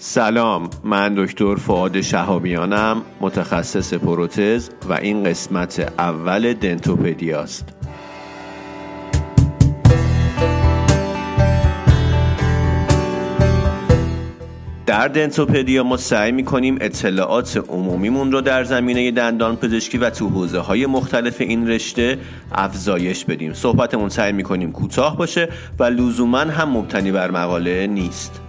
سلام من دکتر فعاد شهابیانم متخصص پروتز و این قسمت اول دنتوپدیاست در دنتوپدیا ما سعی می‌کنیم اطلاعات عمومیمون رو در زمینه دندان پزشکی و تو حوزه های مختلف این رشته افزایش بدیم. صحبتمون سعی می‌کنیم کوتاه باشه و لزوما هم مبتنی بر مقاله نیست.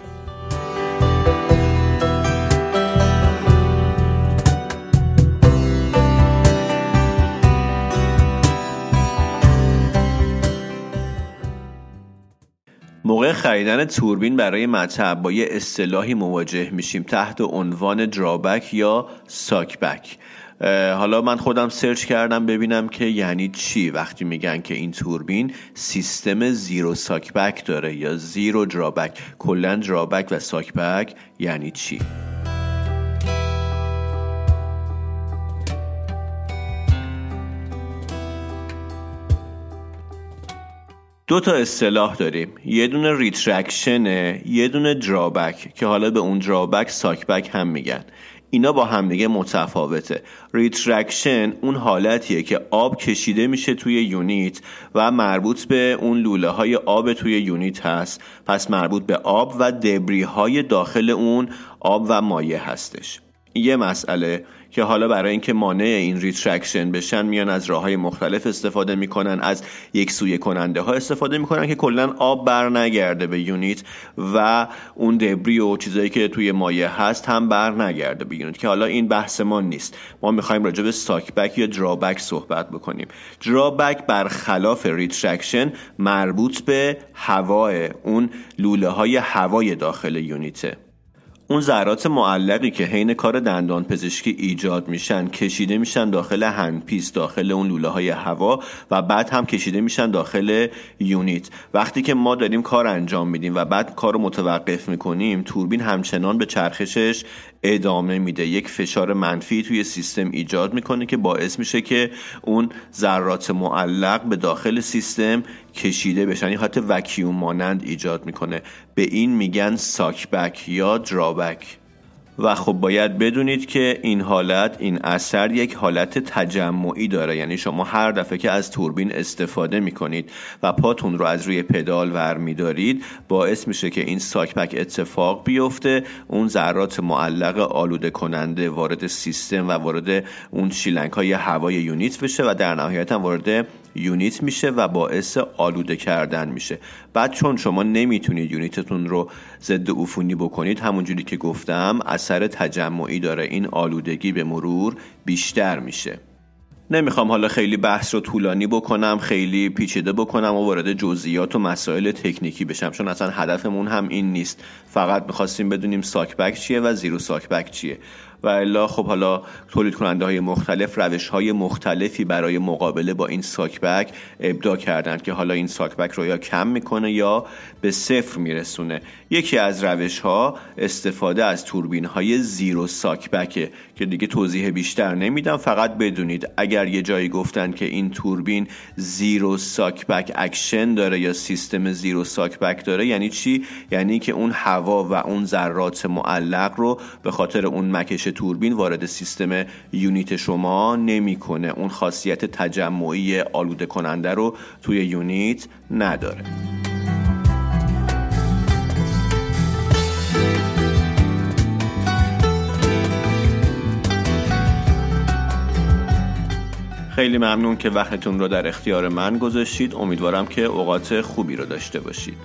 موقع خریدن توربین برای مطب با یه اصطلاحی مواجه میشیم تحت عنوان درابک یا ساکبک حالا من خودم سرچ کردم ببینم که یعنی چی. وقتی میگن که این توربین سیستم زیرو ساکبک داره یا زیرو درابک کلا درابک و ساکبک یعنی چی؟ دو تا اصطلاح داریم. یه دونه retraction ه یه دونه drawback که حالا به اون drawback suck-back هم میگن. اینا با همدیگه متفاوته. retraction اون حالتیه که آب کشیده میشه توی unit و مربوط به اون لوله های آب توی unit هست. پس مربوط به آب و debris های داخل اون آب و مایع هستش. یه مسئله که حالا برای اینکه مانع این retraction بشن میان از راه های مختلف استفاده می‌کنن از یک سویه کننده ها استفاده می‌کنن که کلا آب بر نگرده به unit و اون debris و چیزایی که توی مایع هست هم بر نگرده به unit که حالا این بحث ما نیست. ما می‌خوایم راجع به suck-back یا drawback صحبت بکنیم. drawback برخلاف retraction مربوط به هواست اون لوله های هوای داخل یونیته. اون ذرات معلقی که حین کار دندان پزشکی ایجاد میشن کشیده میشن داخل هندپیس داخل اون لوله های هوا و بعد هم کشیده میشن داخل یونیت. وقتی که ما داریم کار انجام میدیم و بعد کار رو متوقف می‌کنیم توربین همچنان به چرخشش ادامه میده. یک فشار منفی توی سیستم ایجاد می‌کنه که باعث میشه که اون ذرات معلق به داخل سیستم کشیده بشن. این حالت وکیوم مانند ایجاد می‌کنه. به این میگن ساکبک یا درابک. و خب باید بدونید که این حالت این اثر یک حالت تجمعی داره. یعنی شما هر دفعه که از توربین استفاده می‌کنید و پاتون رو از روی پدال ور میدارید باعث میشه که این ساکبک اتفاق بیفته اون ذرات معلق آلوده کننده وارد سیستم و وارد اون شیلنگ های هوای یونیت بشه و در نهایت هم وارد یونیت میشه و باعث آلوده کردن میشه. بعد چون شما نمی‌تونید یونیتتون رو ضد عفونی بکنید همونجوری که گفتم اثر تجمعی داره. این آلودگی به مرور بیشتر میشه. نمی‌خوام حالا خیلی بحث رو طولانی بکنم خیلی پیچیده بکنم و وارد جزئیات و مسائل تکنیکی بشم چون اصلا هدفمون هم این نیست. فقط می‌خواستیم بدونیم ساکبک چیه و زیرو ساکبک چیه. و الا خب حالا تولید کننده های مختلف روش های مختلفی برای مقابله با این suck-back ابداع کردن که حالا این suck-back رو یا کم می‌کنه یا به صفر میرسونه. یکی از روش ها استفاده از توربین های zero suck-back ه که دیگه توضیح بیشتر نمیدم. فقط بدونید اگر یه جایی گفتن که این توربین zero suck-back action داره یا سیستم zero suck-back داره یعنی چی؟ یعنی که اون هوا و اون ذرات معلق رو به خاطر اون مکش توربین وارد سیستم یونیت شما نمی‌کنه. اون خاصیت تجمعی آلوده کننده رو توی یونیت نداره. خیلی ممنون که وقتتون رو در اختیار من گذاشتید. امیدوارم که اوقات خوبی رو داشته باشید.